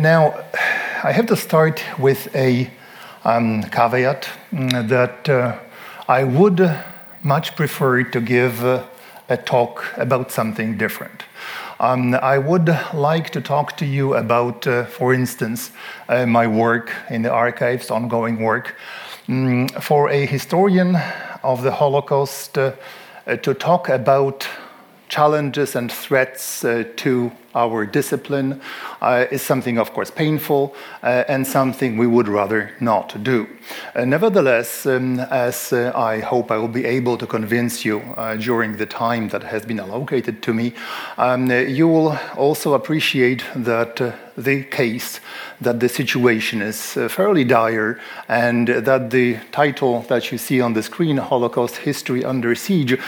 now, I have to start with a um, caveat mm, that uh, I would much prefer to give uh, a talk about something different. Um, I would like to talk to you about, uh, for instance, uh, my work in the archives, ongoing work. Mm, for a historian of the Holocaust, uh to talk about challenges and threats uh, to our discipline uh, is something, of course, painful uh, and something we would rather not do. Uh, nevertheless, um, as uh, I hope I will be able to convince you uh, during the time that has been allocated to me, um, you will also appreciate that the case that the situation is fairly dire and that the title that you see on the screen, Holocaust History Under Siege,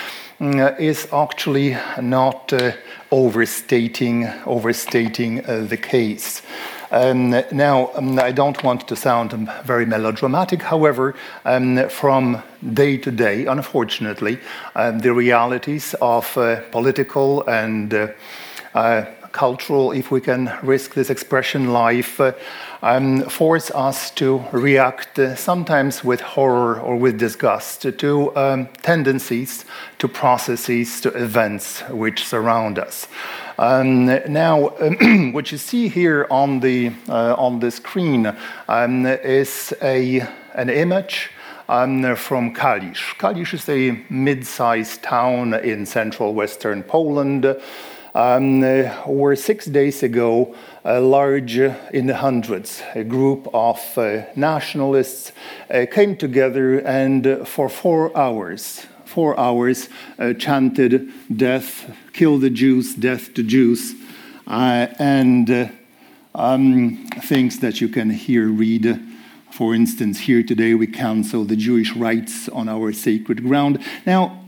is actually not uh, overstating, overstating uh, the case. Um, now, um, I don't want to sound very melodramatic, however, um, from day to day, unfortunately, um, the realities of uh, political and uh, uh, cultural, if we can risk this expression, life uh, um, force us to react uh, sometimes with horror or with disgust to um, tendencies, to processes, to events which surround us. Um, now, what you see here on the uh, on the screen um, is a an image. Um, from Kalisz. Kalisz is a mid sized town in central western Poland um, where six days ago, a large, in the hundreds, a group of uh, nationalists uh, came together and uh, for four hours, four hours, uh, chanted death, kill the Jews, death to Jews, uh, and uh, um, things that you can here read. For instance, here today we cancel the Jewish rights on our sacred ground. Now,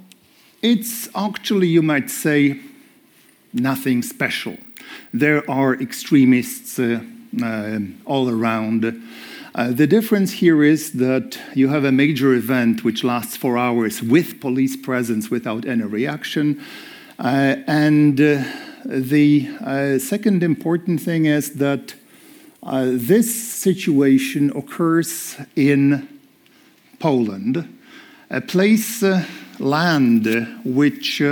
it's actually, you might say, nothing special. There are extremists uh, uh, all around. Uh, the difference here is that you have a major event which lasts four hours with police presence without any reaction. Uh, and uh, the uh, second important thing is that this situation occurs in Poland, a place, land which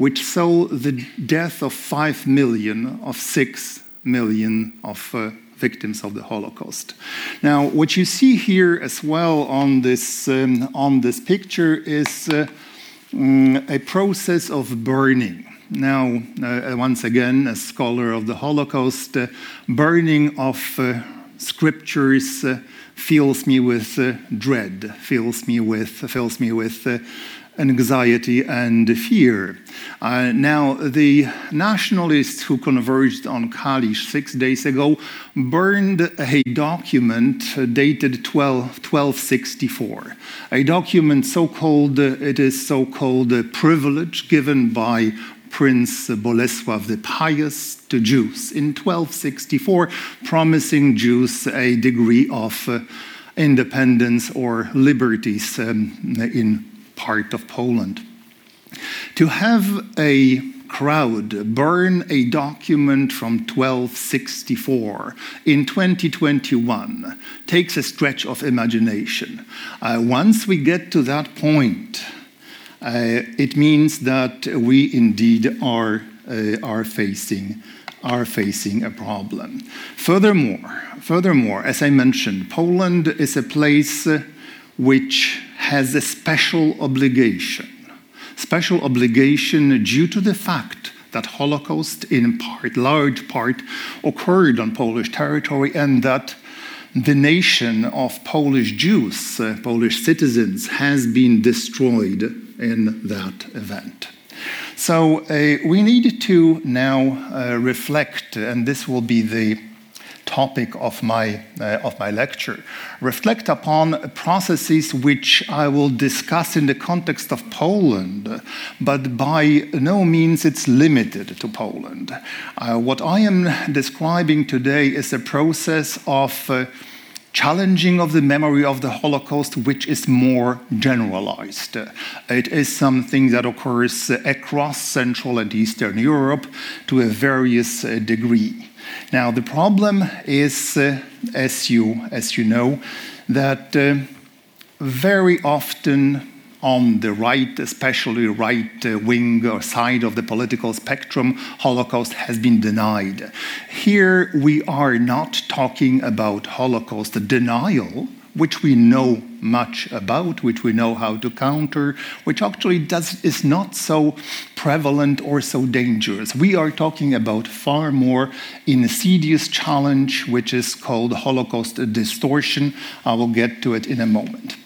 which saw the death of 5 million of 6 million of uh, victims of the Holocaust. Now, what you see here as well on this, um, on this picture is uh, mm, a process of burning. Now, uh, once again, a scholar of the Holocaust, uh, burning of uh, scriptures uh, fills me with dread, fills me with, fills me with anxiety and fear. Uh, now, the nationalists who converged on Kalisz six days ago burned a document dated 12, 1264, a document so called, it is so called privilege given by Prince Bolesław the Pious to Jews in 1264, promising Jews a degree of uh, independence or liberties um, in part of Poland. To have a crowd burn a document from 1264 in 2021 takes a stretch of imagination. Uh, once we get to that point, uh, it means that we indeed are, uh, are facing are facing a problem. Furthermore, furthermore, as I mentioned, Poland is a place which has a special obligation. Special obligation due to the fact that Holocaust, in part, large part, occurred on Polish territory and that the nation of Polish Jews, uh, Polish citizens, has been destroyed in that event. So uh, we need to now uh, reflect, and this will be the topic of my, uh, of my lecture. Reflect upon processes which I will discuss in the context of Poland, but by no means it's limited to Poland. Uh, what I am describing today is a process of uh, challenging of the memory of the Holocaust, which is more generalized. It is something that occurs across Central and Eastern Europe to a various uh, degree. Now, the problem is, uh, as, you, as you know, that uh, very often on the right, especially right uh, wing or side of the political spectrum, Holocaust has been denied. Here we are not talking about Holocaust denial, which we know much about, which we know how to counter, which actually does, is not so prevalent or so dangerous. We are talking about far more insidious challenge, which is called Holocaust distortion. I will get to it in a moment.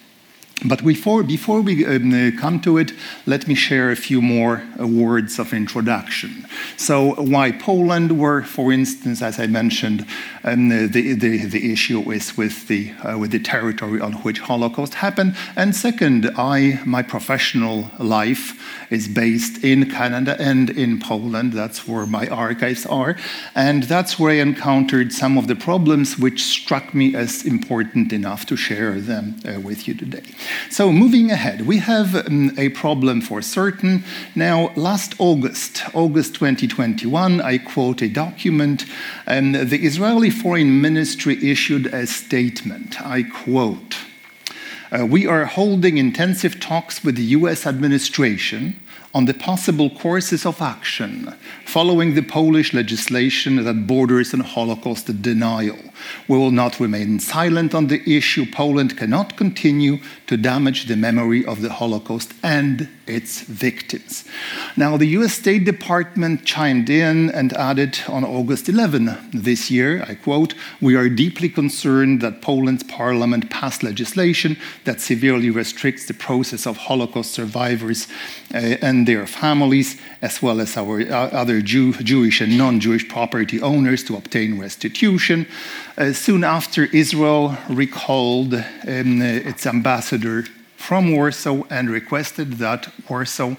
But before, before we um, uh, come to it, let me share a few more uh, words of introduction. So, why Poland? Where, for instance, as I mentioned, um, the, the, the issue is with the, uh, with the territory on which Holocaust happened. And second, I, my professional life is based in Canada and in Poland. That's where my archives are. And that's where I encountered some of the problems which struck me as important enough to share them uh, with you today. So, moving ahead, we have um, a problem for certain. Now, last August, August 2021, I quote a document, and the Israeli Foreign Ministry issued a statement. I quote, uh, we are holding intensive talks with the US administration on the possible courses of action following the Polish legislation that borders on Holocaust denial. We will not remain silent on the issue. Poland cannot continue to damage the memory of the Holocaust and its victims. Now, the US State Department chimed in and added on August 11 this year, I quote, We are deeply concerned that Poland's parliament passed legislation that severely restricts the process of Holocaust survivors uh, and their families, as well as our uh, other Jew, Jewish and non Jewish property owners, to obtain restitution. Uh, soon after, Israel recalled um, its ambassador from Warsaw and requested that Warsaw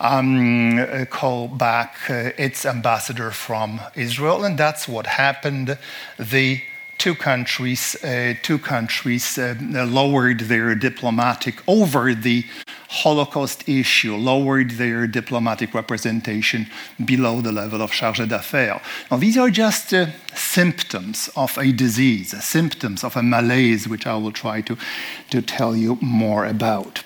um, call back uh, its ambassador from Israel, and that's what happened. The two countries, uh, two countries uh, lowered their diplomatic over the Holocaust issue, lowered their diplomatic representation below the level of charge d'affaires. Now, these are just uh, symptoms of a disease, symptoms of a malaise, which I will try to, to tell you more about.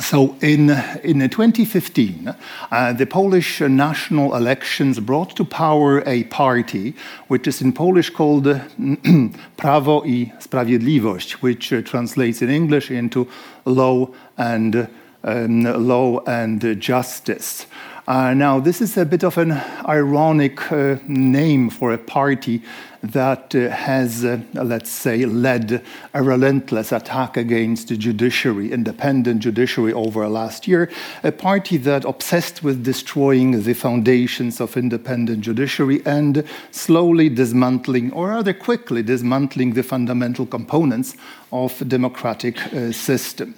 So in, in 2015, uh, the Polish national elections brought to power a party which is in Polish called Prawo i Sprawiedliwość, which uh, translates in English into law and, um, law and justice. Uh, now, this is a bit of an ironic uh, name for a party that uh, has, uh, let's say, led a relentless attack against the judiciary, independent judiciary, over last year. A party that obsessed with destroying the foundations of independent judiciary and slowly dismantling, or rather quickly dismantling, the fundamental components of democratic uh, system.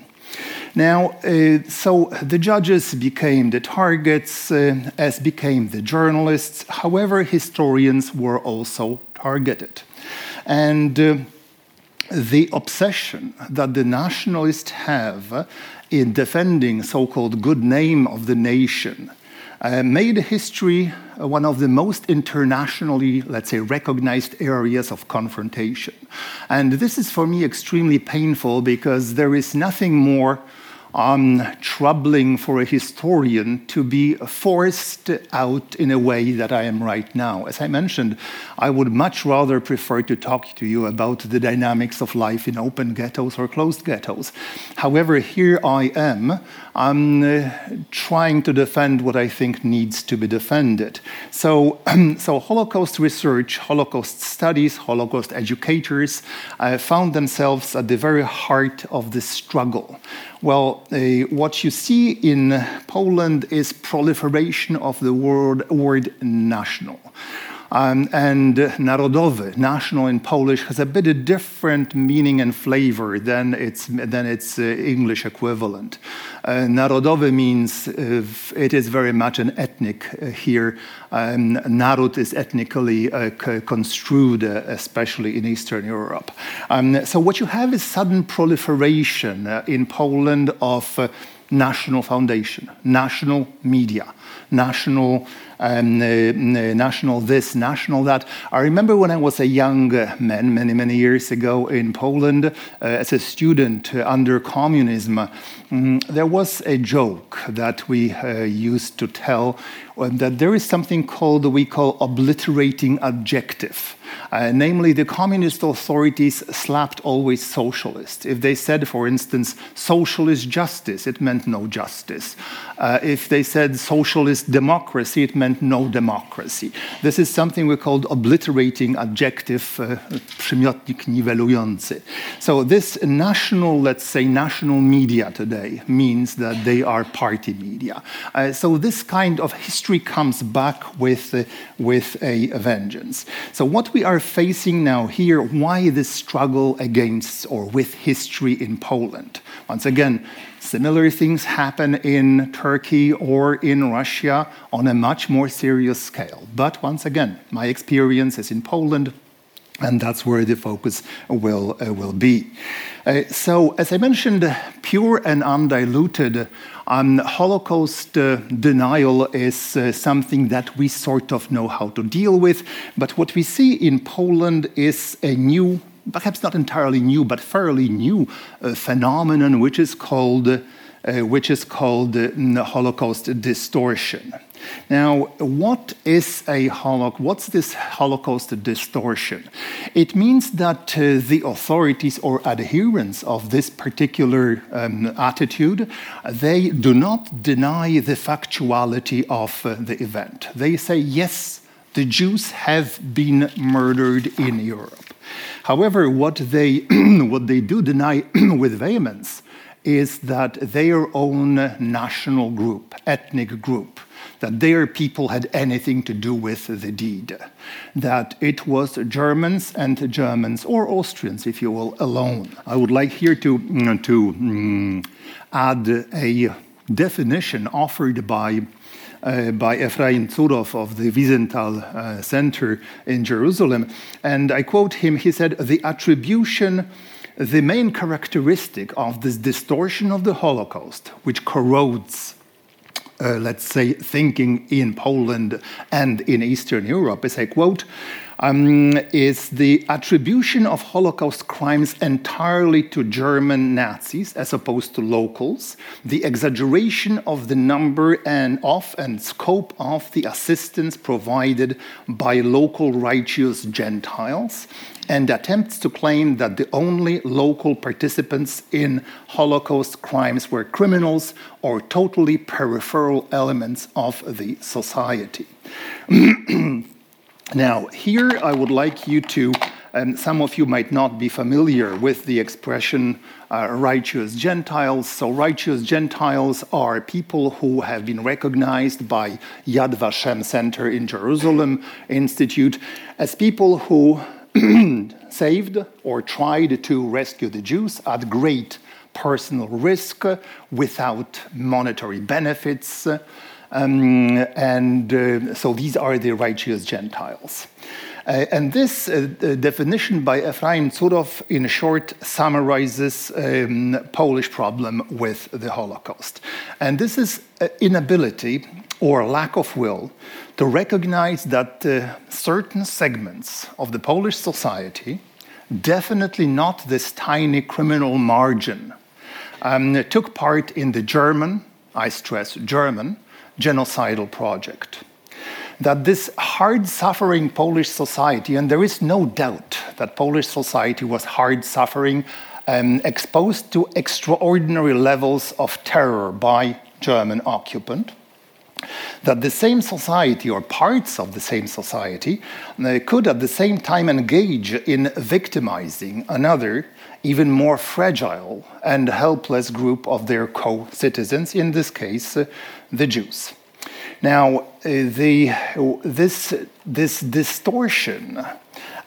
Now, uh, so the judges became the targets, uh, as became the journalists. However, historians were also targeted. And uh, the obsession that the nationalists have in defending so-called good name of the nation uh, made history one of the most internationally, let's say, recognized areas of confrontation. And this is for me extremely painful because there is nothing more troubling for a historian to be forced out in a way that I am right now. As I mentioned, I would much rather prefer to talk to you about the dynamics of life in open ghettos or closed ghettos. However, here I am. I'm uh, trying to defend what I think needs to be defended. So, so Holocaust research, Holocaust studies, Holocaust educators uh, found themselves at the very heart of this struggle. Well, uh, what you see in Poland is proliferation of the word, word national. Um, and narodowy, national in Polish, has a bit of different meaning and flavor than its, than its uh, English equivalent. Uh, narodowy means uh, it is very much an ethnic uh, here. Um, narod is ethnically uh, construed, uh, especially in Eastern Europe. Um, so what you have is sudden proliferation in Poland of national foundation, national media, national um, national this, national that. I remember when I was a young man, many, many years ago in Poland, uh, as a student under communism, mm, there was a joke that we uh, used to tell uh, that there is something called we call obliterating adjective. Uh, namely, the communist authorities slapped always socialist. If they said, for instance, socialist justice, it meant no justice. Uh, if they said socialist democracy, it meant no democracy. This is something we called obliterating adjective, uh, przymiotnik niwelujący. So this national, let's say, national media today means that they are party media. Uh, so this kind of history comes back with, uh, with a vengeance. So what we are facing now here, why this struggle against or with history in Poland? Once again, Similar things happen in Turkey or in Russia on a much more serious scale. But once again, my experience is in Poland, and that's where the focus will, uh, will be. Uh, so, as I mentioned, pure and undiluted um, Holocaust uh, denial is uh, something that we sort of know how to deal with, but what we see in Poland is a new perhaps not entirely new, but fairly new uh, phenomenon, which is called, which is called uh, Holocaust distortion. Now, what is a Holocaust? What's this Holocaust distortion? It means that uh, the authorities or adherents of this particular um, attitude, they do not deny the factuality of uh, the event. They say, yes, the Jews have been murdered in Europe. However, what they, what they do deny with vehemence is that their own national group, ethnic group, that their people had anything to do with the deed, that it was Germans and Germans, or Austrians, if you will, alone. I would like here to, mm, to um, add a definition offered by uh, by Efraim Zuroff of the Wiesenthal uh, Center in Jerusalem. And I quote him he said, The attribution, the main characteristic of this distortion of the Holocaust, which corrodes uh, let's say, thinking in Poland and in Eastern Europe, is I quote, um, is the attribution of Holocaust crimes entirely to German Nazis as opposed to locals, the exaggeration of the number and of and scope of the assistance provided by local righteous Gentiles, and attempts to claim that the only local participants in Holocaust crimes were criminals or totally peripheral elements of the society. Now, here I would like you to, some of you might not be familiar with the expression uh, righteous Gentiles. So, righteous Gentiles are people who have been recognized by Yad Vashem Center in Jerusalem Institute as people who saved or tried to rescue the Jews at great personal risk without monetary benefits. Um, and uh, so these are the righteous Gentiles. Uh, and this uh, definition by Efraim Zuroff, in short, summarizes um, Polish problem with the Holocaust. And this is uh, inability or lack of will to recognize that uh, certain segments of the Polish society, definitely not this tiny criminal margin, um, took part in the German, I stress German, genocidal project. That this hard suffering Polish society, and there is no doubt that Polish society was hard suffering, um, exposed to extraordinary levels of terror by German occupant, that the same society or parts of the same society uh, could at the same time engage in victimizing another even more fragile and helpless group of their co citizens, in this case, uh, the Jews. Now, uh, the, this, this distortion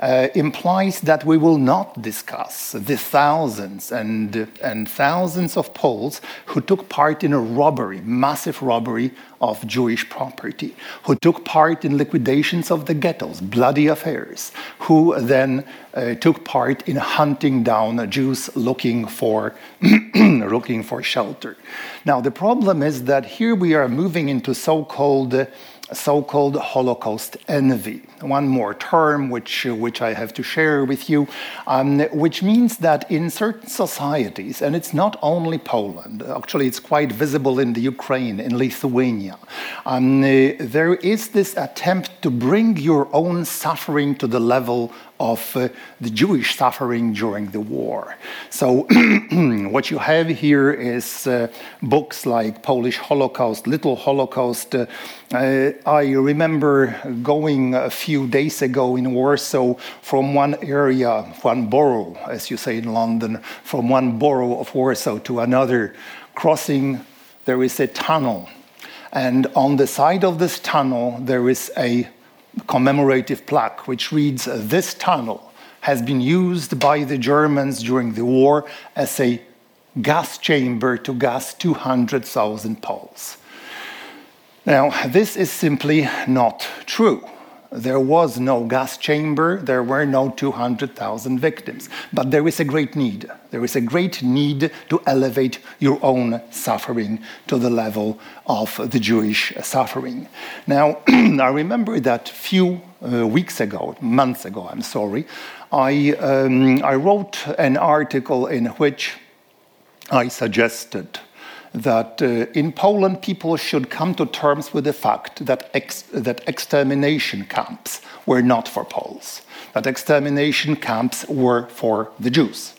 uh, implies that we will not discuss the thousands and, and thousands of Poles who took part in a robbery, massive robbery of Jewish property, who took part in liquidations of the ghettos, bloody affairs, who then uh, took part in hunting down Jews looking for, looking for shelter. Now, the problem is that here we are moving into so called so-called Holocaust envy. One more term which, uh, which I have to share with you, um, which means that in certain societies, and it's not only Poland, actually it's quite visible in the Ukraine, in Lithuania, um, uh, there is this attempt to bring your own suffering to the level of uh, the Jewish suffering during the war. So, what you have here is uh, books like Polish Holocaust, Little Holocaust. Uh, I remember going a few days ago in Warsaw from one area, one borough, as you say in London, from one borough of Warsaw to another. Crossing, there is a tunnel. And on the side of this tunnel, there is a commemorative plaque which reads This tunnel has been used by the Germans during the war as a gas chamber to gas 200,000 Poles. Now, this is simply not true. There was no gas chamber, there were no 200,000 victims. But there is a great need. There is a great need to elevate your own suffering to the level of the Jewish suffering. Now, I remember that few uh, weeks ago, months ago, I'm sorry, I, um, I wrote an article in which I suggested that uh, in Poland people should come to terms with the fact that, ex that extermination camps were not for Poles, that extermination camps were for the Jews.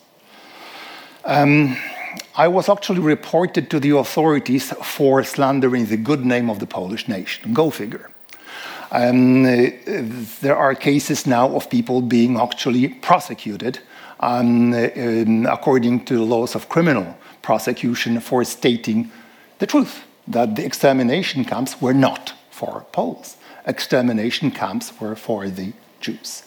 Um, I was actually reported to the authorities for slandering the good name of the Polish nation. Go figure. Um, uh, there are cases now of people being actually prosecuted um, uh, according to the laws of criminal prosecution for stating the truth that the extermination camps were not for Poles. Extermination camps were for the Jews.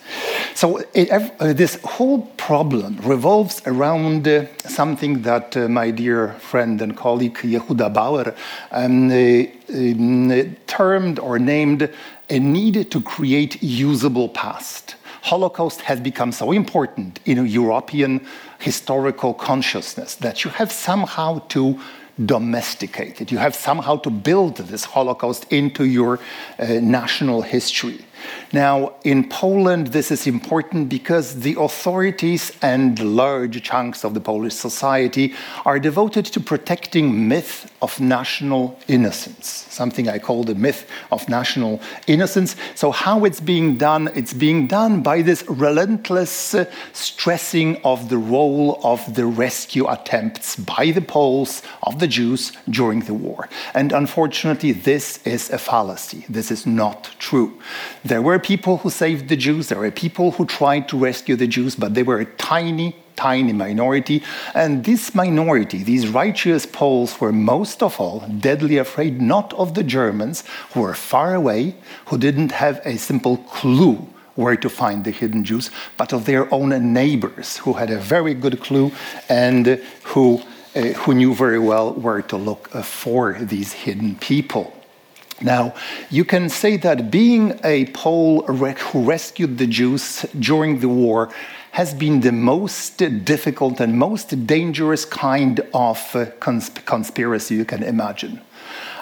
So it, uh, this whole problem revolves around uh, something that uh, my dear friend and colleague Yehuda Bauer um, uh, um, termed or named a need to create usable past. Holocaust has become so important in European historical consciousness that you have somehow to domesticate it. You have somehow to build this Holocaust into your uh, national history. Now, in Poland, this is important because the authorities and large chunks of the Polish society are devoted to protecting myth of national innocence, something I call the myth of national innocence. So, how it's being done? It's being done by this relentless uh, stressing of the role of the rescue attempts by the Poles of the Jews during the war. And unfortunately, this is a fallacy. This is not true. There were people who saved the Jews, there were people who tried to rescue the Jews, but they were a tiny, tiny minority. And this minority, these righteous Poles, were most of all deadly afraid not of the Germans, who were far away, who didn't have a simple clue where to find the hidden Jews, but of their own neighbors, who had a very good clue and who, uh, who knew very well where to look uh, for these hidden people. Now, you can say that being a Pole who rescued the Jews during the war has been the most difficult and most dangerous kind of uh, consp conspiracy you can imagine.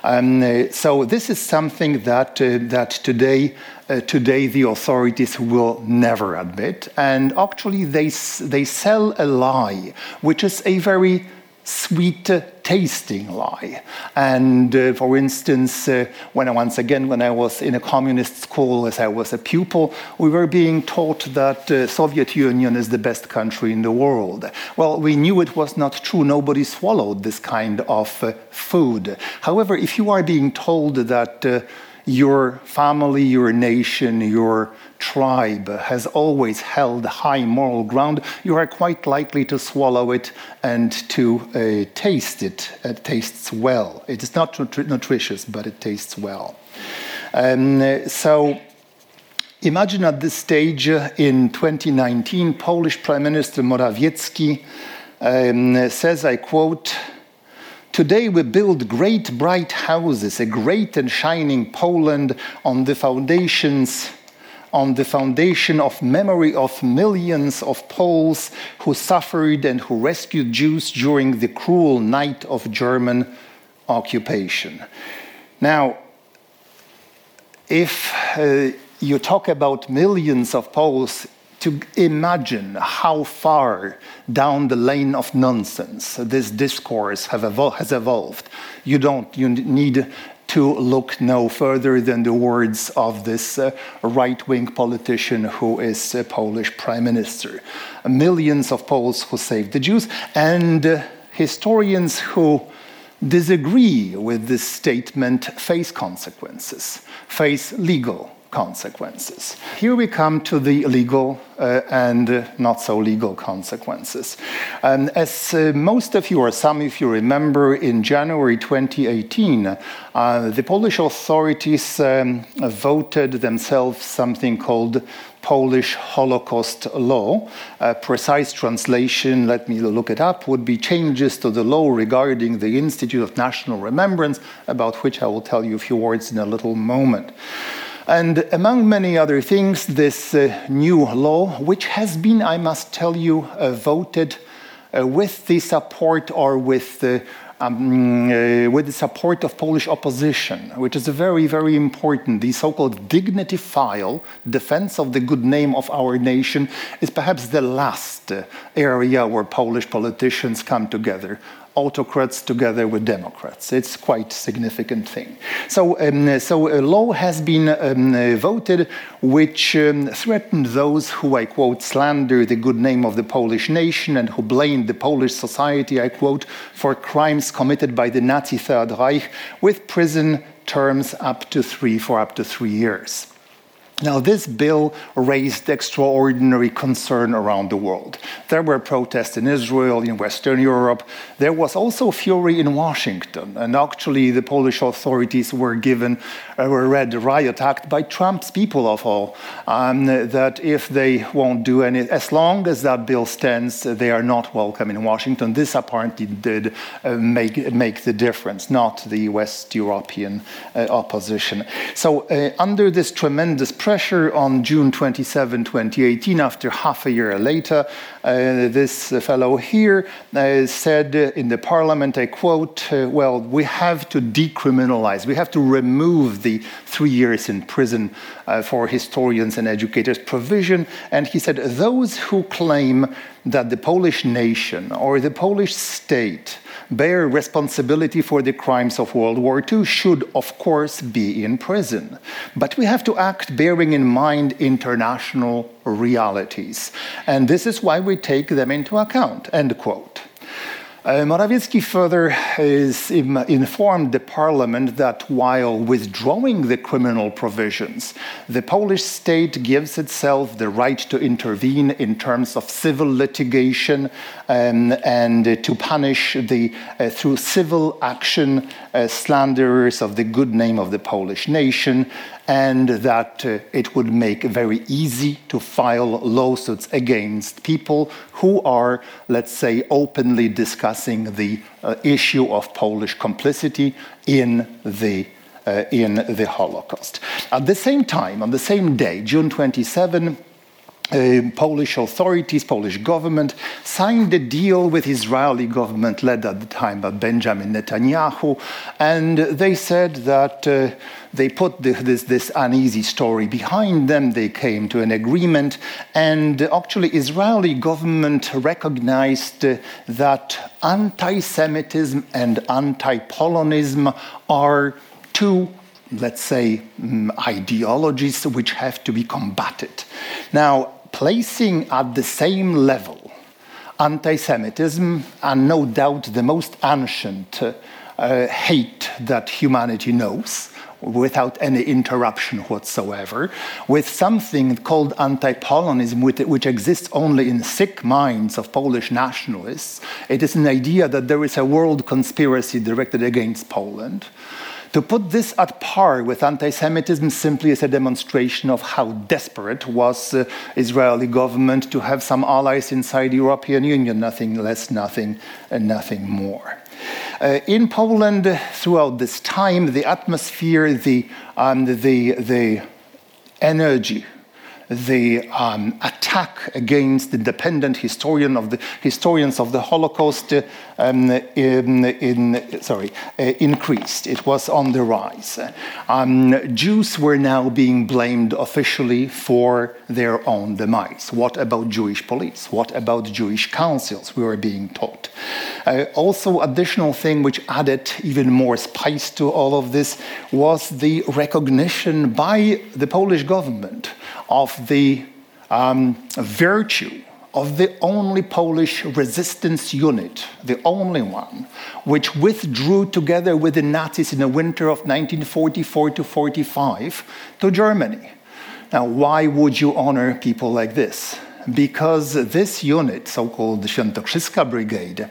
Um, uh, so this is something that uh, that today uh, today the authorities will never admit, and actually they they sell a lie, which is a very sweet tasting lie. And uh, for instance, uh, when I, once again, when I was in a communist school as I was a pupil, we were being taught that uh, Soviet Union is the best country in the world. Well, we knew it was not true. Nobody swallowed this kind of uh, food. However, if you are being told that uh, your family, your nation, your tribe has always held high moral ground, you are quite likely to swallow it and to uh, taste it. It tastes well. It is not nutri nutritious, but it tastes well. Um, so, imagine at this stage uh, in 2019, Polish Prime Minister Morawiecki um, says, I quote, Today we build great bright houses, a great and shining Poland on the foundations on the foundation of memory of millions of Poles who suffered and who rescued Jews during the cruel night of German occupation. Now, if uh, you talk about millions of Poles, to imagine how far down the lane of nonsense this discourse evol has evolved. You don't, you need to look no further than the words of this uh, right wing politician who is a Polish prime minister. Millions of Poles who saved the Jews, and uh, historians who disagree with this statement face consequences, face legal consequences. Here we come to the legal uh, and not so legal consequences. And as uh, most of you, or some of you remember, in January 2018, uh, the Polish authorities um, voted themselves something called Polish Holocaust law. A precise translation, let me look it up, would be changes to the law regarding the Institute of National Remembrance, about which I will tell you a few words in a little moment. And among many other things, this uh, new law, which has been, I must tell you, uh, voted uh, with the support or with the um, uh, with the support of Polish opposition, which is very, very important. The so-called dignity file, defense of the good name of our nation, is perhaps the last uh, area where Polish politicians come together autocrats together with Democrats. It's quite a significant thing. So, um, so a law has been um, voted which um, threatened those who, I quote, slander the good name of the Polish nation and who blame the Polish society, I quote, for crimes committed by the Nazi Third Reich with prison terms up to three for up to three years. Now, this bill raised extraordinary concern around the world. There were protests in Israel, in Western Europe. There was also fury in Washington. And actually, the Polish authorities were given, were read riot act by Trump's people of all, um, that if they won't do any, as long as that bill stands, they are not welcome in Washington. This apparently did uh, make, make the difference, not the West European uh, opposition. So, uh, under this tremendous pressure on June 27, 2018, after half a year later, uh, this fellow here uh, said in the parliament, I quote, uh, well, we have to decriminalize, we have to remove the three years in prison uh, for historians and educators provision. And he said, those who claim that the Polish nation or the Polish state bear responsibility for the crimes of World War II should, of course, be in prison. But we have to act bearing in mind international realities. And this is why we take them into account. End quote. Uh, Morawiecki further is Im informed the parliament that while withdrawing the criminal provisions, the Polish state gives itself the right to intervene in terms of civil litigation um, and uh, to punish the, uh, through civil action uh, slanderers of the good name of the Polish nation and that uh, it would make very easy to file lawsuits against people who are, let's say, openly discussing the uh, issue of Polish complicity in the uh, in the Holocaust. At the same time, on the same day, June 27, uh, Polish authorities, Polish government signed a deal with Israeli government led at the time by Benjamin Netanyahu, and they said that uh, they put the, this, this uneasy story behind them. They came to an agreement, and actually, Israeli government recognized uh, that anti-Semitism and anti-Polonism are two let's say, um, ideologies which have to be combated. Now, placing at the same level anti Semitism and no doubt the most ancient uh, hate that humanity knows without any interruption whatsoever, with something called anti Polonism, which exists only in sick minds of Polish nationalists. It is an idea that there is a world conspiracy directed against Poland. To put this at par with anti-Semitism simply is a demonstration of how desperate was the Israeli government to have some allies inside the European Union, nothing less, nothing, and nothing more. Uh, in Poland, throughout this time, the atmosphere, the, um, the, the energy the um, attack against independent historian of the, historians of the Holocaust um, in, in, sorry, uh, increased. It was on the rise. Um, Jews were now being blamed officially for their own demise. What about Jewish police? What about Jewish councils? We were being taught. Uh, also, additional thing which added even more spice to all of this was the recognition by the Polish government of the um, virtue of the only Polish resistance unit, the only one, which withdrew together with the Nazis in the winter of 1944 to 45 to Germany. Now, why would you honor people like this? Because this unit, so called Świętokrzyska Brigade,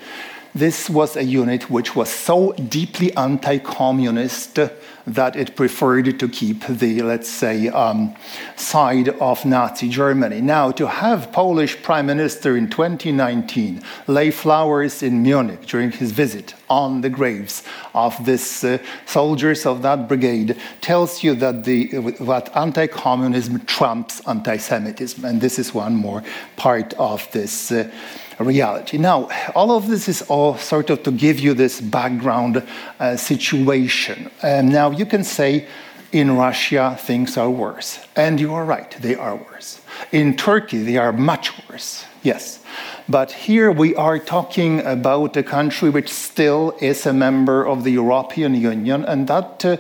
this was a unit which was so deeply anti communist that it preferred to keep the, let's say, um, side of Nazi Germany. Now, to have Polish Prime Minister in 2019 lay flowers in Munich during his visit on the graves of these uh, soldiers of that brigade tells you that that anti-communism trumps anti-Semitism, and this is one more part of this. Uh, reality. Now, all of this is all sort of to give you this background uh, situation. Now you can say, in Russia, things are worse. And you are right, they are worse. In Turkey, they are much worse, yes. But here we are talking about a country which still is a member of the European Union, and that uh,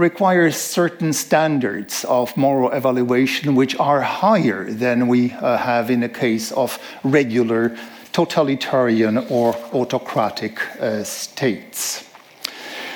requires certain standards of moral evaluation which are higher than we uh, have in the case of regular totalitarian or autocratic uh, states.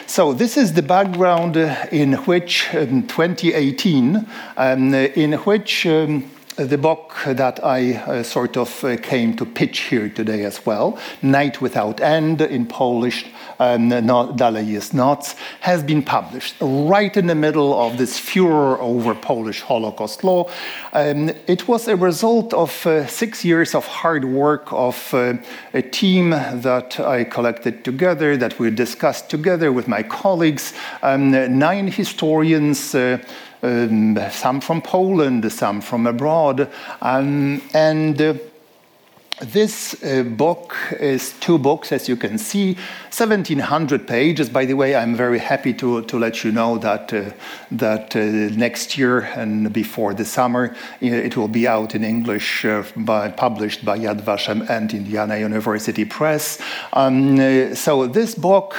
So, this is the background in which, in 2018, um, in which um, the book that I uh, sort of uh, came to pitch here today as well, Night Without End in Polish, um, Dalej jest Noc, has been published right in the middle of this furor over Polish Holocaust law. Um, it was a result of uh, six years of hard work of uh, a team that I collected together, that we discussed together with my colleagues, um, nine historians. Uh, um, some from Poland, some from abroad. Um, and uh, this uh, book is two books, as you can see, 1700 pages. By the way, I'm very happy to, to let you know that, uh, that uh, next year and before the summer, it will be out in English, uh, by, published by Yad Vashem and Indiana University Press. Um, uh, so, this book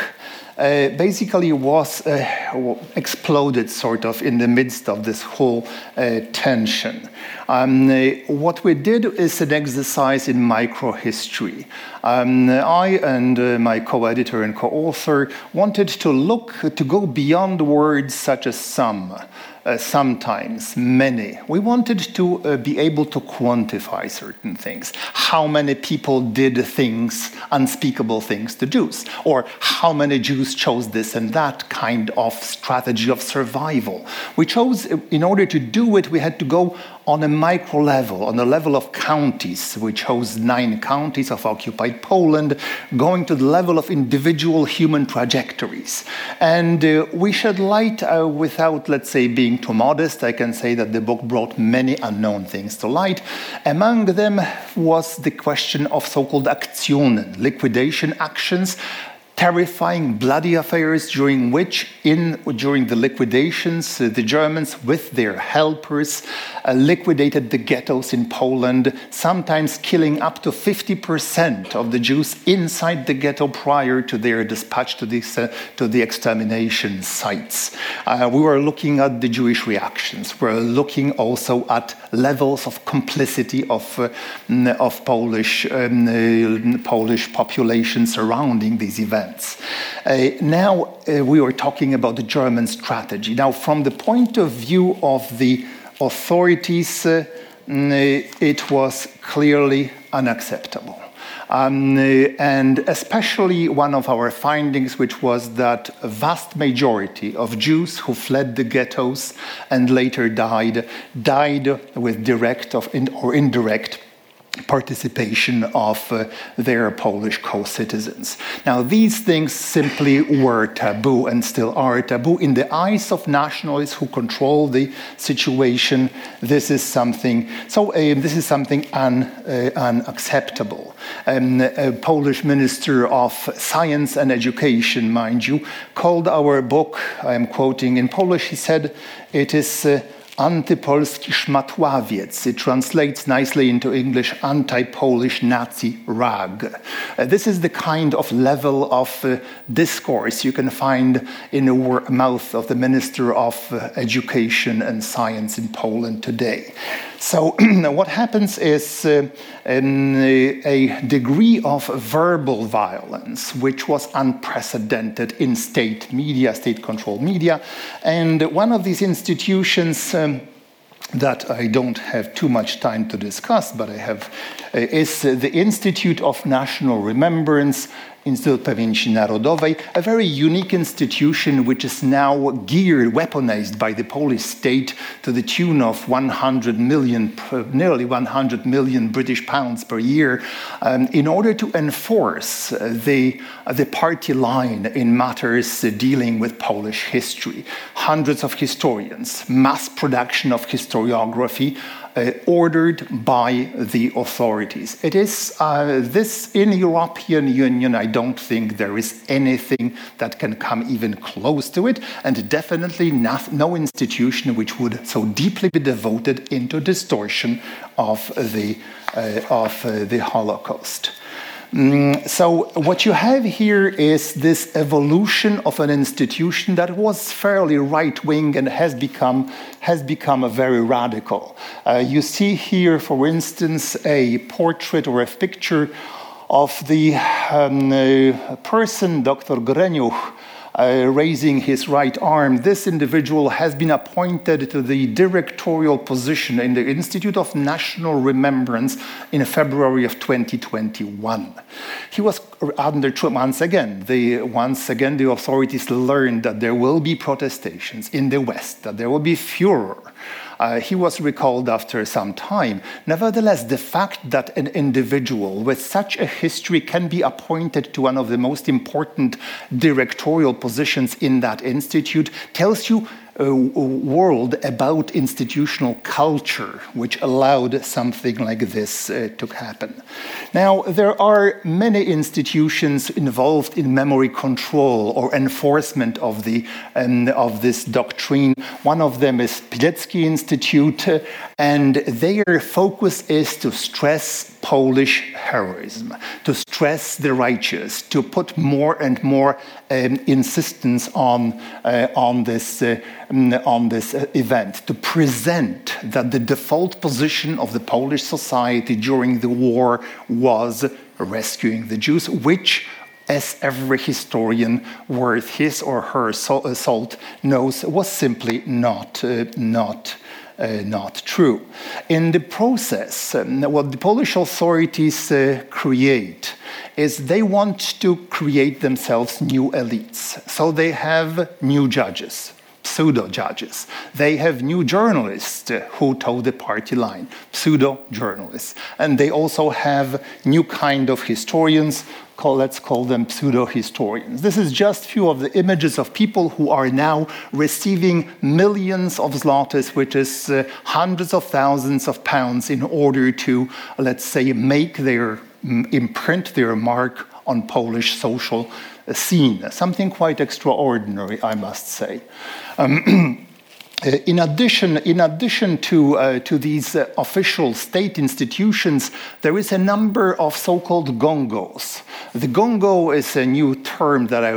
uh, basically was uh, exploded sort of in the midst of this whole uh, tension. Um, uh, what we did is an exercise in microhistory. Um, I and uh, my co-editor and co-author wanted to look to go beyond words such as some uh, sometimes, many. We wanted to uh, be able to quantify certain things. How many people did things, unspeakable things to Jews? Or how many Jews chose this and that kind of strategy of survival? We chose, in order to do it, we had to go on a micro level, on the level of counties. We chose nine counties of occupied Poland, going to the level of individual human trajectories. And uh, we shed light uh, without, let's say, being too modest. I can say that the book brought many unknown things to light. Among them was the question of so called Aktionen, liquidation actions terrifying, bloody affairs during which, in, during the liquidations, uh, the Germans, with their helpers, uh, liquidated the ghettos in Poland, sometimes killing up to 50% of the Jews inside the ghetto prior to their dispatch to the, uh, to the extermination sites. Uh, we were looking at the Jewish reactions. We we're looking also at levels of complicity of, uh, of Polish, um, uh, Polish population surrounding these events events. Uh, now uh, we are talking about the German strategy. Now, from the point of view of the authorities, uh, mm, it was clearly unacceptable. Um, and especially one of our findings, which was that a vast majority of Jews who fled the ghettos and later died, died with direct or indirect participation of uh, their Polish co-citizens. Now, these things simply were taboo and still are taboo. In the eyes of nationalists who control the situation, this is something, so uh, this is something un, uh, unacceptable. Um, a Polish minister of science and education, mind you, called our book, I am quoting in Polish, he said, it is uh, Antypolski szmatławiec. It translates nicely into English anti-Polish Nazi rag. Uh, this is the kind of level of uh, discourse you can find in the mouth of the Minister of uh, Education and Science in Poland today. So, what happens is uh, a degree of verbal violence, which was unprecedented in state media, state controlled media. And one of these institutions, that I don't have too much time to discuss, but I have, uh, is the Institute of National Remembrance Instytut Pamięci Narodowej, a very unique institution which is now geared, weaponized by the Polish state to the tune of 100 million, nearly 100 million British pounds per year, um, in order to enforce the, the party line in matters dealing with Polish history. Hundreds of historians, mass production of historiography, uh, ordered by the authorities. It is uh, this in European Union. I don't think there is anything that can come even close to it, and definitely not, no institution which would so deeply be devoted into distortion of the uh, of uh, the Holocaust. Mm, so, what you have here is this evolution of an institution that was fairly right wing and has become, has become a very radical. Uh, you see here, for instance, a portrait or a picture of the um, uh, person, Dr. Greniuch, uh, raising his right arm, this individual has been appointed to the directorial position in the Institute of National Remembrance in February of 2021. He was under once again, the, once again the authorities learned that there will be protestations in the West, that there will be furor uh, he was recalled after some time. Nevertheless, the fact that an individual with such a history can be appointed to one of the most important directorial positions in that institute tells you world about institutional culture which allowed something like this uh, to happen. Now, there are many institutions involved in memory control or enforcement of, the, um, of this doctrine. One of them is Pilecki Institute, and their focus is to stress Polish heroism, to stress the righteous, to put more and more um, insistence on, uh, on this, uh, mm, on this uh, event, to present that the default position of the Polish society during the war was rescuing the Jews, which as every historian worth his or her salt knows, was simply not, uh, not not true. In the process, um, what the Polish authorities uh, create is they want to create themselves new elites. So they have new judges, pseudo judges. They have new journalists who toe the party line, pseudo journalists. And they also have new kind of historians call, let's call them pseudo historians. This is just a few of the images of people who are now receiving millions of zlotys, which is uh, hundreds of thousands of pounds, in order to, let's say, make their mm, imprint their mark on Polish social scene. Something quite extraordinary, I must say. Um, in addition, in addition to, uh, to these uh, official state institutions, there is a number of so-called gongos. The gongo is a new term that I,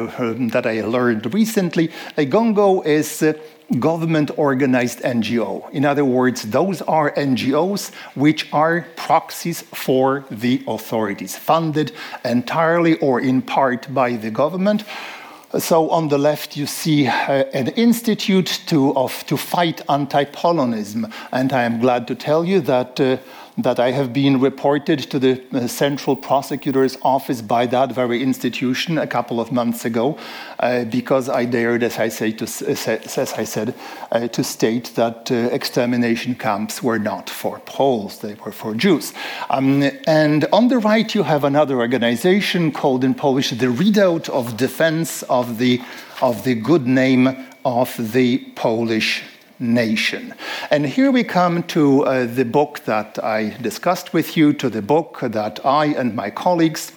that I learned recently. A gongo is a government organized NGO. In other words, those are NGOs which are proxies for the authorities, funded entirely or in part by the government so on the left, you see uh, an institute to, of, to fight anti-Polonism, and I am glad to tell you that uh, that I have been reported to the uh, Central Prosecutor's Office by that very institution a couple of months ago, uh, because I dared, as I, say to, as I said, uh, to state that uh, extermination camps were not for Poles, they were for Jews. Um, and on the right, you have another organization called in Polish the Redoubt of Defense of the, of the Good Name of the Polish nation. And here we come to uh, the book that I discussed with you, to the book that I and my colleagues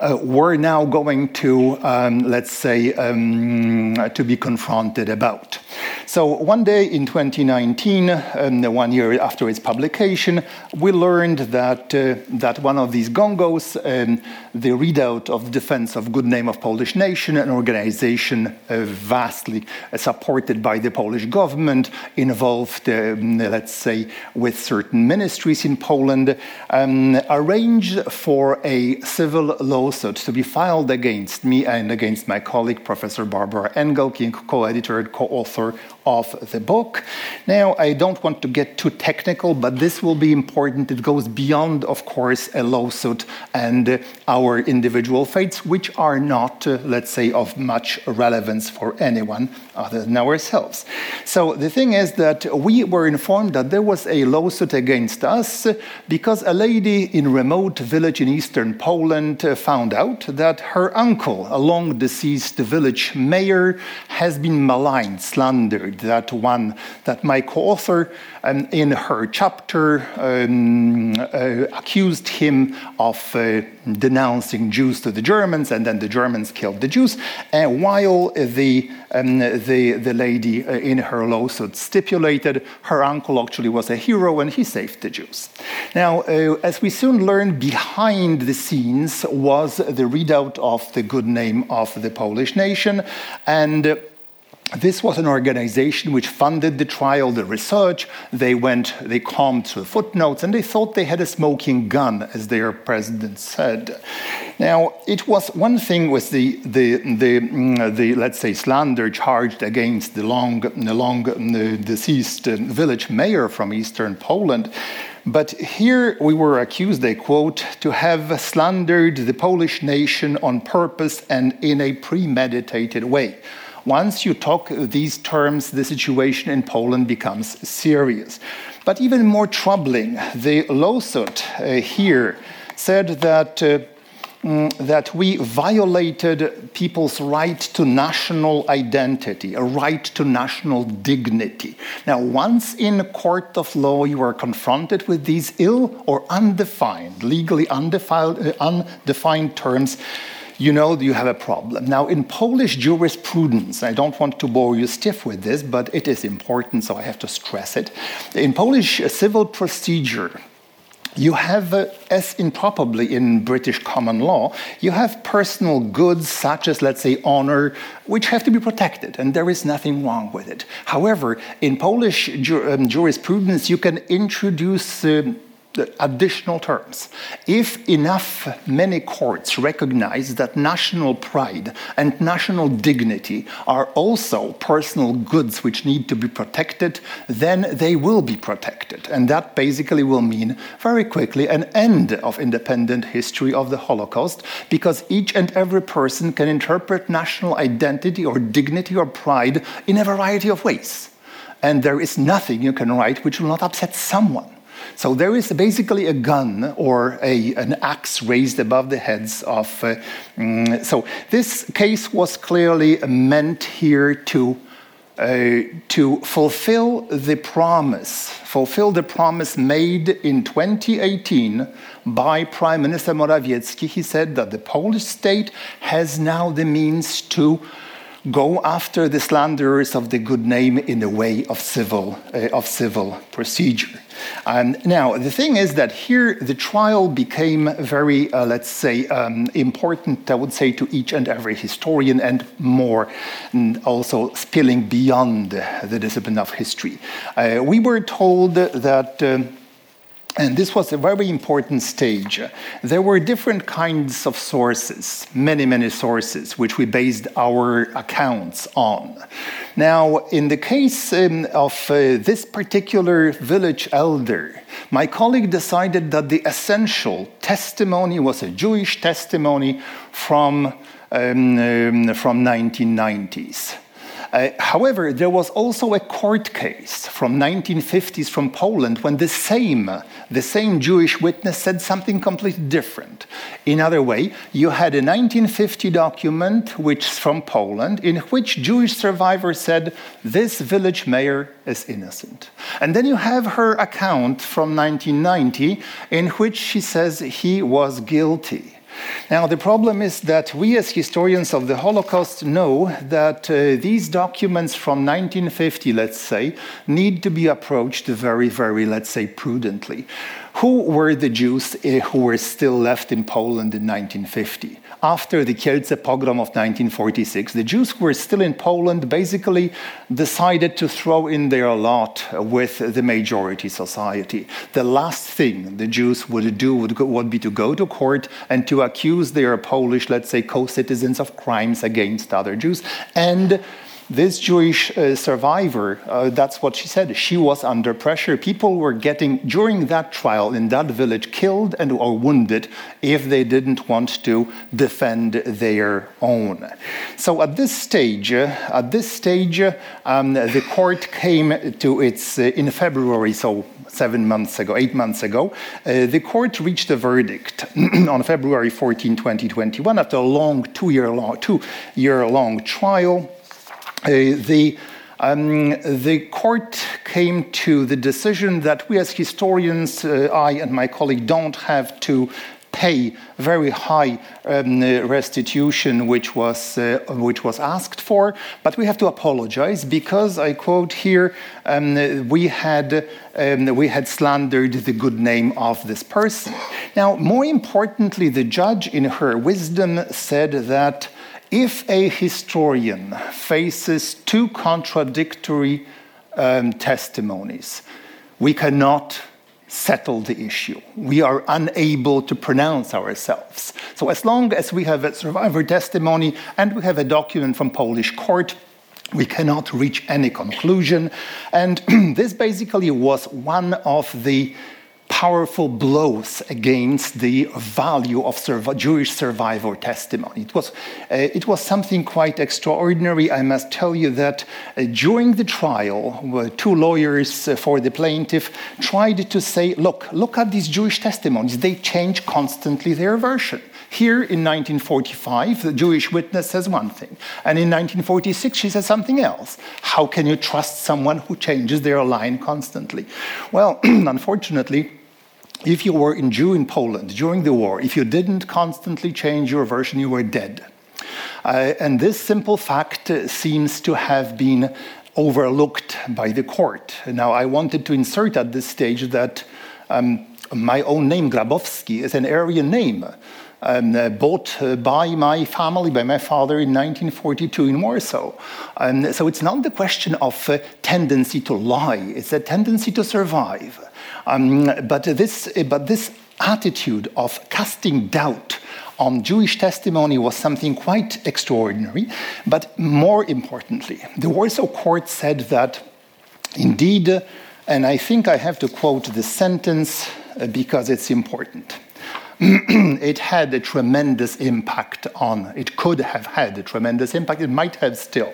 uh, we're now going to, um, let's say, um, to be confronted about. So one day in 2019, um, one year after its publication, we learned that uh, that one of these gongos, um, the Redoubt of the defense of good name of Polish nation, an organization uh, vastly supported by the Polish government, involved, um, let's say, with certain ministries in Poland, um, arranged for a civil lawsuit to be filed against me and against my colleague, Professor Barbara Engelking, co-editor and co-author of the book. Now, I don't want to get too technical, but this will be important. It goes beyond, of course, a lawsuit and uh, our individual fates, which are not, uh, let's say, of much relevance for anyone other than ourselves. So the thing is that we were informed that there was a lawsuit against us because a lady in a remote village in eastern Poland uh, found out that her uncle, a long deceased village mayor, has been maligned, slandered that one that my co-author um, in her chapter um, uh, accused him of uh, denouncing Jews to the Germans, and then the Germans killed the Jews. And while the um, the, the lady uh, in her lawsuit stipulated her uncle actually was a hero and he saved the Jews. Now, uh, as we soon learned, behind the scenes was the redoubt of the good name of the Polish nation, and this was an organization which funded the trial, the research. They went, they combed through the footnotes, and they thought they had a smoking gun, as their president said. Now, it was one thing with the, the, the, mm, the let's say, slander charged against the long, the long the deceased uh, village mayor from eastern Poland. But here we were accused, they quote, to have slandered the Polish nation on purpose and in a premeditated way. Once you talk these terms, the situation in Poland becomes serious. But even more troubling, the lawsuit uh, here said that. Uh, mm, that we violated people's right to national identity, a right to national dignity. Now, once in a court of law you are confronted with these ill or undefined, legally undefined, uh, undefined terms, you know you have a problem. Now, in Polish jurisprudence, I don't want to bore you stiff with this, but it is important, so I have to stress it. In Polish civil procedure, you have, uh, as in probably in British common law, you have personal goods such as, let's say, honor, which have to be protected, and there is nothing wrong with it. However, in Polish ju um, jurisprudence, you can introduce uh, additional terms. If enough many courts recognize that national pride and national dignity are also personal goods which need to be protected, then they will be protected. And that basically will mean very quickly an end of independent history of the Holocaust because each and every person can interpret national identity or dignity or pride in a variety of ways. And there is nothing you can write which will not upset someone. So there is basically a gun or a, an axe raised above the heads of. Uh, mm, so this case was clearly meant here to. Uh, to fulfill the promise, fulfill the promise made in 2018 by Prime Minister Morawiecki. He said that the Polish state has now the means to go after the slanderers of the good name in the way of civil, uh, of civil procedure. Um, now, the thing is that here the trial became very, uh, let's say, um, important, I would say, to each and every historian and more, and also spilling beyond the discipline of history. Uh, we were told that. And this was a very important stage. There were different kinds of sources, many, many sources, which we based our accounts on. Now, in the case um, of uh, this particular village elder, my colleague decided that the essential testimony was a Jewish testimony from, um, um, from 1990s. Uh, however, there was also a court case from 1950s from Poland when the same, the same Jewish witness said something completely different. In other way, you had a 1950 document which is from Poland in which Jewish survivor said this village mayor is innocent. And then you have her account from 1990 in which she says he was guilty. Now, the problem is that we, as historians of the Holocaust, know that uh, these documents from 1950, let's say, need to be approached very, very, let's say, prudently. Who were the Jews uh, who were still left in Poland in 1950? After the Kielce pogrom of 1946, the Jews who were still in Poland basically decided to throw in their lot with the majority society. The last thing the Jews would do would, go, would be to go to court and to accuse their Polish, let's say, co citizens of crimes against other Jews. And this Jewish uh, survivor, uh, that's what she said. She was under pressure. People were getting, during that trial in that village, killed and or wounded if they didn't want to defend their own. So at this stage, uh, at this stage, um, the court came to its, in February, so seven months ago, eight months ago, uh, the court reached a verdict on February 14, 2021, after a long two-year long, two-year long trial. Uh, the, um, the court came to the decision that we as historians, uh, I and my colleague, don't have to pay very high um, restitution, which was, uh, which was asked for, but we have to apologize because I quote here um, we, had, um, we had slandered the good name of this person. Now, more importantly, the judge, in her wisdom, said that if a historian faces two contradictory um, testimonies, we cannot settle the issue. We are unable to pronounce ourselves. So, as long as we have a survivor testimony and we have a document from Polish court, we cannot reach any conclusion. And this basically was one of the powerful blows against the value of Jewish survivor testimony. It was, uh, it was something quite extraordinary. I must tell you that uh, during the trial, uh, two lawyers uh, for the plaintiff tried to say, look, look at these Jewish testimonies. They change constantly their version. Here in 1945, the Jewish witness says one thing, and in 1946, she says something else. How can you trust someone who changes their line constantly? Well, unfortunately, if you were in Jew in Poland during the war, if you didn't constantly change your version, you were dead. Uh, and this simple fact uh, seems to have been overlooked by the court. Now, I wanted to insert at this stage that um, my own name, Grabowski, is an Aryan name. Um, uh, bought uh, by my family, by my father in 1942 in Warsaw. Um, so it's not the question of uh, tendency to lie, it's a tendency to survive. Um, but, this, but this attitude of casting doubt on Jewish testimony was something quite extraordinary. But more importantly, the Warsaw Court said that indeed, and I think I have to quote the sentence uh, because it's important. it had a tremendous impact on, it could have had a tremendous impact, it might have still.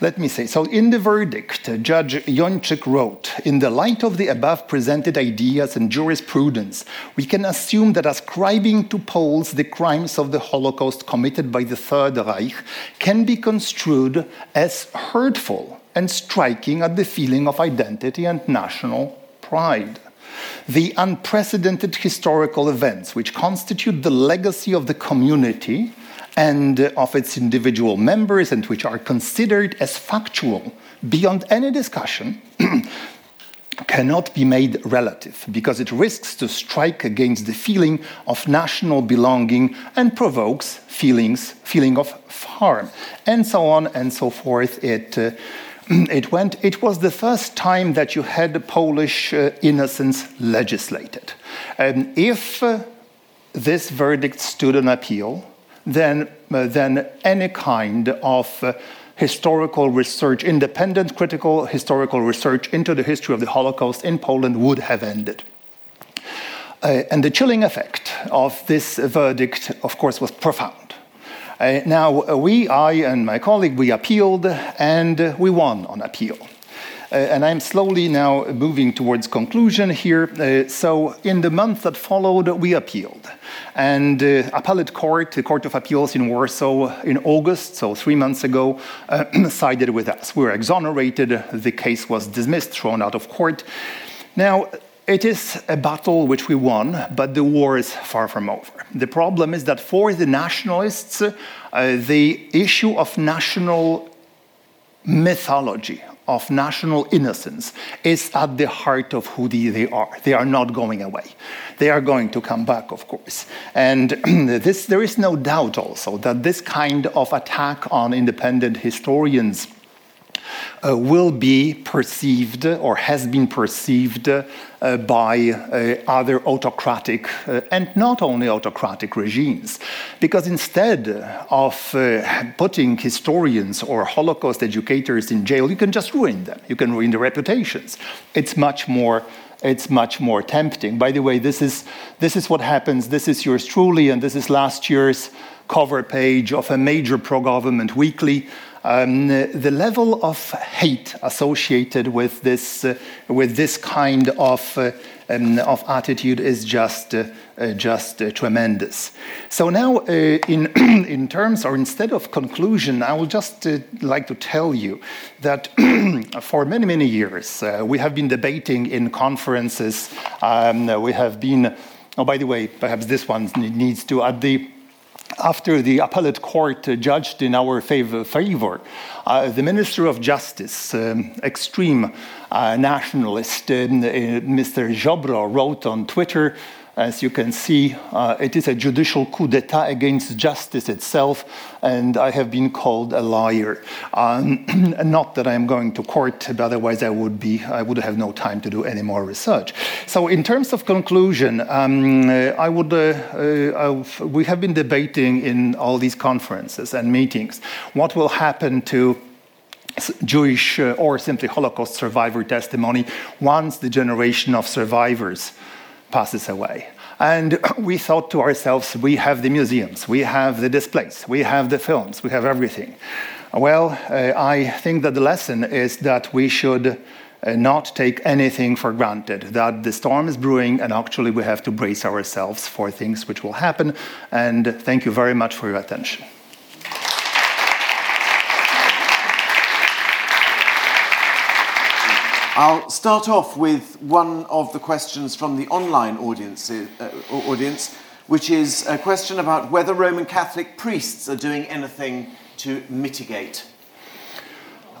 Let me say, so in the verdict, Judge Jonczyk wrote, in the light of the above presented ideas and jurisprudence, we can assume that ascribing to Poles the crimes of the Holocaust committed by the Third Reich can be construed as hurtful and striking at the feeling of identity and national pride the unprecedented historical events which constitute the legacy of the community and of its individual members and which are considered as factual beyond any discussion cannot be made relative because it risks to strike against the feeling of national belonging and provokes feelings feeling of harm and so on and so forth. It uh, it went, it was the first time that you had Polish uh, innocence legislated. If uh, this verdict stood on appeal, then, uh, then any kind of uh, historical research, independent critical historical research into the history of the Holocaust in Poland would have ended. Uh, and the chilling effect of this verdict, of course, was profound. Uh, now, uh, we, I and my colleague, we appealed and uh, we won on appeal. Uh, and I'm slowly now moving towards conclusion here. Uh, so, in the month that followed, we appealed. And uh, appellate court, the Court of Appeals in Warsaw, in August, so three months ago, sided with us. We were exonerated. The case was dismissed, thrown out of court. Now, it is a battle which we won, but the war is far from over. The problem is that for the nationalists, uh, the issue of national mythology, of national innocence, is at the heart of who they are. They are not going away. They are going to come back, of course. And this, there is no doubt also that this kind of attack on independent historians uh, will be perceived or has been perceived uh, by uh, other autocratic uh, and not only autocratic regimes. Because instead of uh, putting historians or Holocaust educators in jail, you can just ruin them. You can ruin their reputations. It's much more it's much more tempting. By the way, this is, this is what happens. This is yours truly, and this is last year's cover page of a major pro government weekly um, the level of hate associated with this, uh, with this kind of, uh, um, of attitude is just, uh, uh just uh, tremendous. So now, uh, in, in terms or instead of conclusion, I would just like to tell you that for many, many years, we have been debating in conferences. Um, we have been, oh, by the way, perhaps this one needs to, at the after the appellate court judged in our favor, favor uh, the Minister of Justice, um, extreme uh, nationalist, um, uh, Mr. Ziobro, wrote on Twitter as you can see, uh, it is a judicial coup d'etat against justice itself, and I have been called a liar. Um, not that I am going to court, but otherwise I would be, I would have no time to do any more research. So, in terms of conclusion, um, uh, I would, uh, uh, we have been debating in all these conferences and meetings what will happen to Jewish uh, or simply Holocaust survivor testimony once the generation of survivors passes away. And we thought to ourselves, we have the museums, we have the displays, we have the films, we have everything. Well, uh, I think that the lesson is that we should uh, not take anything for granted, that the storm is brewing, and actually we have to brace ourselves for things which will happen. And thank you very much for your attention. I'll start off with one of the questions from the online audience, uh, audience, which is a question about whether Roman Catholic priests are doing anything to mitigate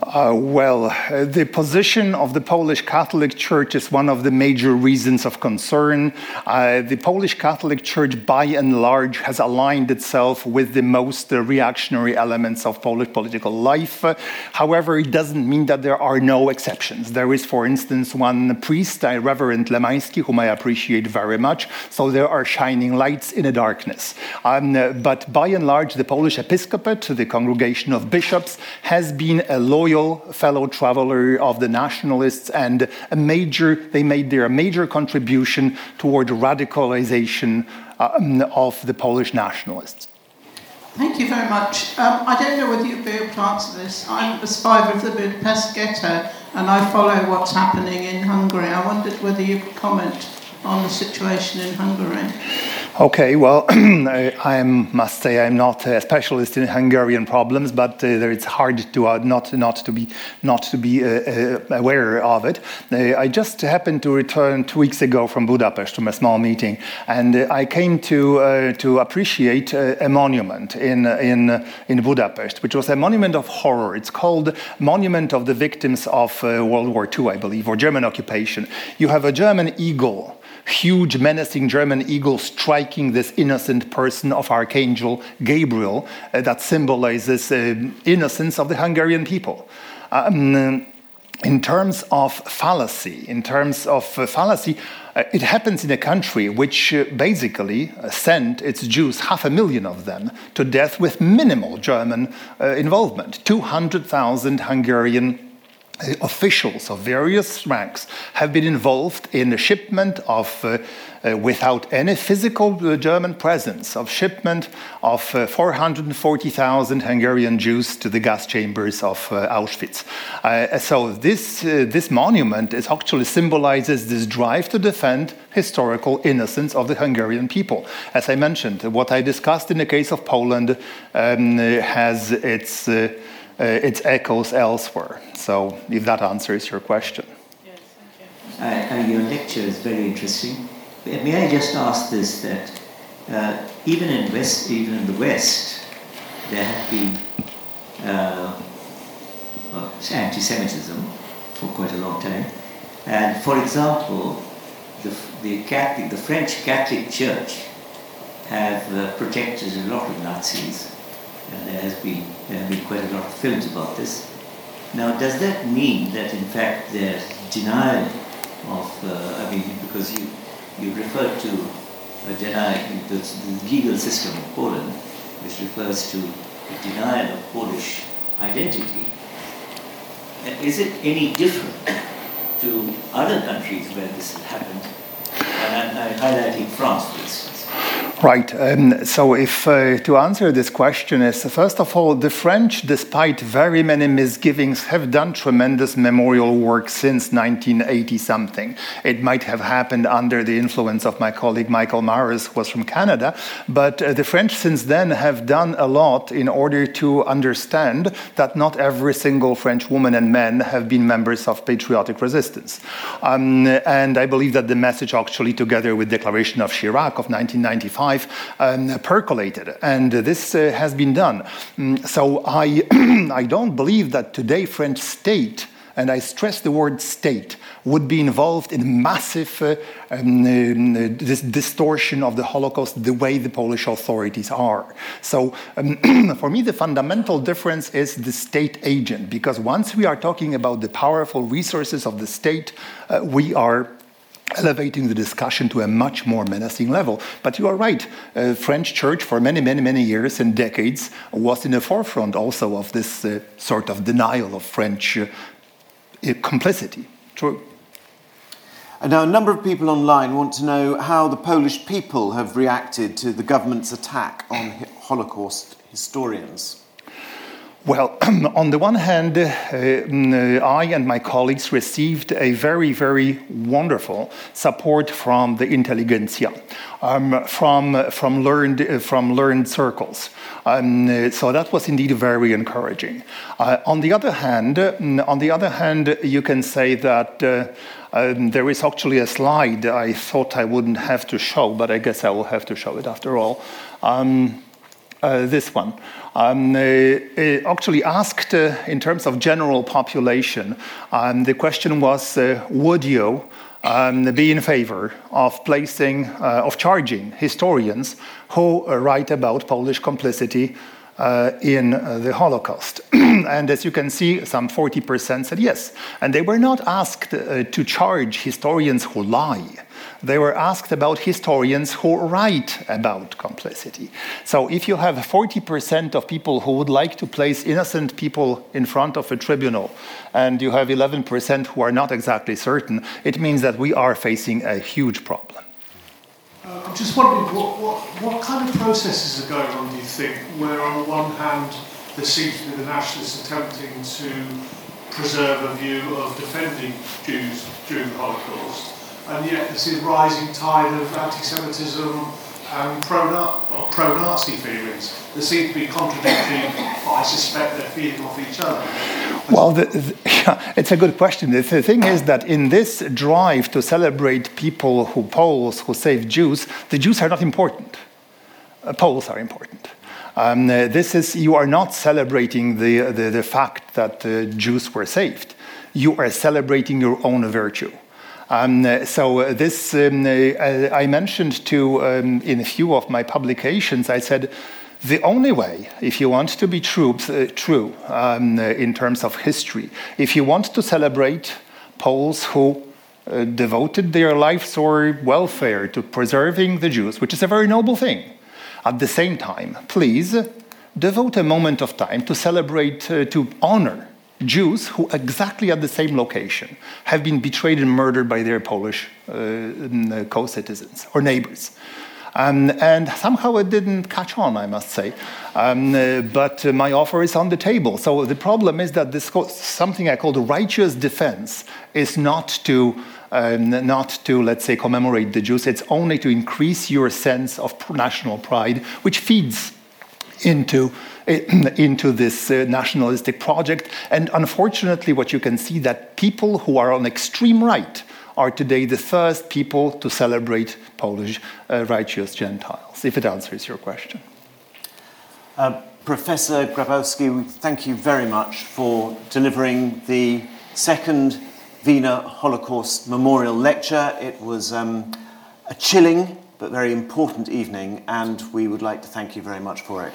uh, well, uh, the position of the Polish Catholic Church is one of the major reasons of concern. Uh, the Polish Catholic Church, by and large, has aligned itself with the most reactionary elements of Polish political life. however, it doesn't mean that there are no exceptions. There is, for instance, one priest, Reverend Lemański, whom I appreciate very much. So there are shining lights in the darkness. Um, but by and large, the Polish episcopate, the congregation of bishops, has been a loyal loyal fellow traveler of the nationalists and a major, they made their major contribution toward radicalization um, of the Polish nationalists. Thank you very much. Um, I don't know whether you'll be able to answer this. I'm a survivor of the Budapest ghetto and I follow what's happening in Hungary. I wondered whether you could comment on the situation in Hungary. Okay, well, I must say I'm not a specialist in Hungarian problems, but uh, it's hard to uh, not not to be not to be uh, uh aware of it. Uh, I just happened to return two weeks ago from Budapest from a small meeting, and uh, I came to to appreciate a monument in in in Budapest, which was a monument of horror. It's called Monument of the Victims of World War II, I believe, or German occupation. You have a German eagle huge, menacing German eagle striking this innocent person of Archangel Gabriel uh, that symbolizes uh, innocence of the Hungarian people. Um, in terms of fallacy, in terms of uh, fallacy, uh, it happens in a country which basically sent its Jews, half a million of them, to death with minimal German involvement. 200,000 Hungarian officials of various ranks have been involved in the shipment of, uh, uh, without any physical uh, German presence, of shipment of uh, 440,000 Hungarian Jews to the gas chambers of uh, Auschwitz. Uh, so this, this monument is actually symbolizes this drive to defend historical innocence of the Hungarian people. As I mentioned, what I discussed in the case of Poland um, has its uh, its echoes elsewhere. So, if that answers your question. Yes, thank you. Uh, uh, your lecture is very interesting. May I just ask this that uh, even in West, even in the West, there have been uh, well, anti-Semitism for quite a long time. And for example, the, the, Catholic, the French Catholic Church have uh, protected a lot of Nazis and there has been there have been quite a lot of films about this. Now, does that mean that in fact there's denial of? Uh, I mean, because you you refer to a denial the, the legal system of Poland, which refers to the denial of Polish identity. Is it any different to other countries where this has happened? And I'm, I'm highlighting France, for instance. Right. Um, so, if uh, to answer this question is first of all, the French, despite very many misgivings, have done tremendous memorial work since 1980 something. It might have happened under the influence of my colleague Michael Marrus, who was from Canada, but uh, the French since then have done a lot in order to understand that not every single French woman and man have been members of patriotic resistance. Um, and I believe that the message, actually, together with Declaration of Chirac of 1995 um, percolated, and this uh, has been done. Mm, so I, I don't believe that today French state and I stress the word state, would be involved in massive uh, um, uh, distortion of the Holocaust the way the Polish authorities are. So, um, for me, the fundamental difference is the state agent, because once we are talking about the powerful resources of the state, uh, we are elevating the discussion to a much more menacing level. But you are right, uh, French church for many, many, many years and decades was in the forefront also of this uh, sort of denial of French uh, complicity. True. And now, a number of people online want to know how the Polish people have reacted to the government's attack on Holocaust historians. Well, on the one hand, uh, mm, I and my colleagues received a very, very wonderful support from the intelligentsia, um, from, from, learned, uh, from learned circles. Um, so that was indeed very encouraging. Uh, on the other hand, mm, on the other hand, you can say that uh, um, there is actually a slide I thought I wouldn't have to show, but I guess I will have to show it after all. Um, uh, this one. Um, uh, uh, actually asked uh, in terms of general population, um, the question was, uh, would you um, be in favor of placing, uh, of charging historians who write about Polish complicity in the Holocaust? and as you can see, some 40% said yes. And they were not asked to charge historians who lie they were asked about historians who write about complicity. So if you have 40% of people who would like to place innocent people in front of a tribunal, and you have 11% who are not exactly certain, it means that we are facing a huge problem. Uh, I'm just wondering what, what, what kind of processes are going on, do you think, where on the one hand there seems to be the nationalists attempting to preserve a view of defending Jews during the Holocaust, and yet this a rising tide of anti-Semitism and pro-Nazi feelings. There seem to be contradictory, but I suspect they're feeding off each other. Well, the, the, yeah, it's a good question. The, the, thing is that in this drive to celebrate people who Poles who saved Jews, the Jews are not important. Uh, Poles are important. Um, uh, this is you are not celebrating the, the, the fact that uh, Jews were saved. You are celebrating your own virtue. Um, so this um, I mentioned to um, in a few of my publications. I said The only way, if you want to be true, uh, true um, in terms of history, if you want to celebrate Poles who uh, devoted their lives or welfare to preserving the Jews, which is a very noble thing, at the same time, please devote a moment of time to celebrate, uh, to honor Jews who, exactly at the same location, have been betrayed and murdered by their Polish uh, co citizens or neighbors. Um, and somehow it didn't catch on, I must say. Um, uh, but uh, my offer is on the table. So the problem is that this something I call the righteous defense is not to. Um, not to, let's say, commemorate the Jews. It's only to increase your sense of national pride, which feeds into into this uh, nationalistic project. And unfortunately, what you can see that people who are on extreme right are today the first people to celebrate Polish uh, righteous Gentiles, if it answers your question. Uh, Professor Grabowski, thank you very much for delivering the second Wiener Holocaust Memorial Lecture. It was um, a chilling but very important evening, and we would like to thank you very much for it.